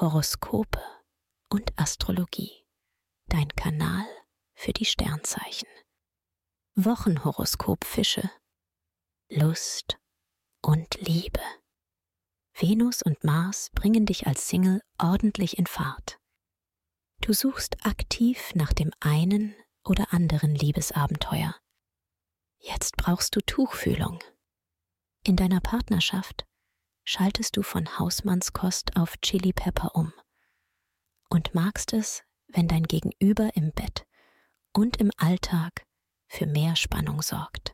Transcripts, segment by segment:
Horoskope und Astrologie. Dein Kanal für die Sternzeichen. Wochenhoroskop Fische. Lust und Liebe. Venus und Mars bringen dich als Single ordentlich in Fahrt. Du suchst aktiv nach dem einen oder anderen Liebesabenteuer. Jetzt brauchst du Tuchfühlung. In deiner Partnerschaft schaltest du von Hausmannskost auf Chili Pepper um und magst es, wenn dein Gegenüber im Bett und im Alltag für mehr Spannung sorgt.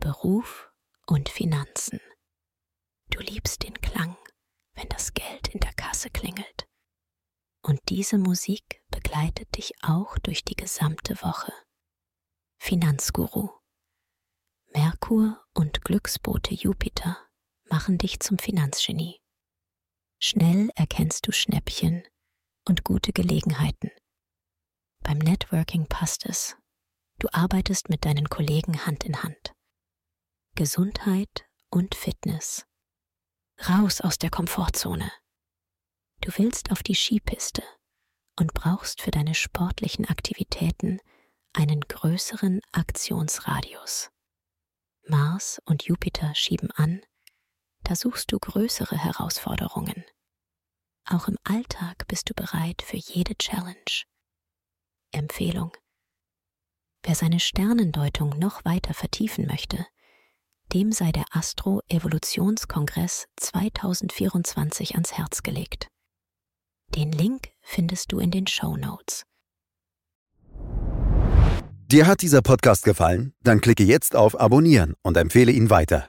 Beruf und Finanzen. Du liebst den Klang, wenn das Geld in der Kasse klingelt. Und diese Musik begleitet dich auch durch die gesamte Woche. Finanzguru. Merkur und Glücksbote Jupiter machen dich zum Finanzgenie. Schnell erkennst du Schnäppchen und gute Gelegenheiten. Beim Networking passt es. Du arbeitest mit deinen Kollegen Hand in Hand. Gesundheit und Fitness. Raus aus der Komfortzone. Du willst auf die Skipiste und brauchst für deine sportlichen Aktivitäten einen größeren Aktionsradius. Mars und Jupiter schieben an da suchst du größere Herausforderungen. Auch im Alltag bist du bereit für jede Challenge. Empfehlung. Wer seine Sternendeutung noch weiter vertiefen möchte, dem sei der Astro-Evolutionskongress 2024 ans Herz gelegt. Den Link findest du in den Show Notes. Dir hat dieser Podcast gefallen? Dann klicke jetzt auf Abonnieren und empfehle ihn weiter.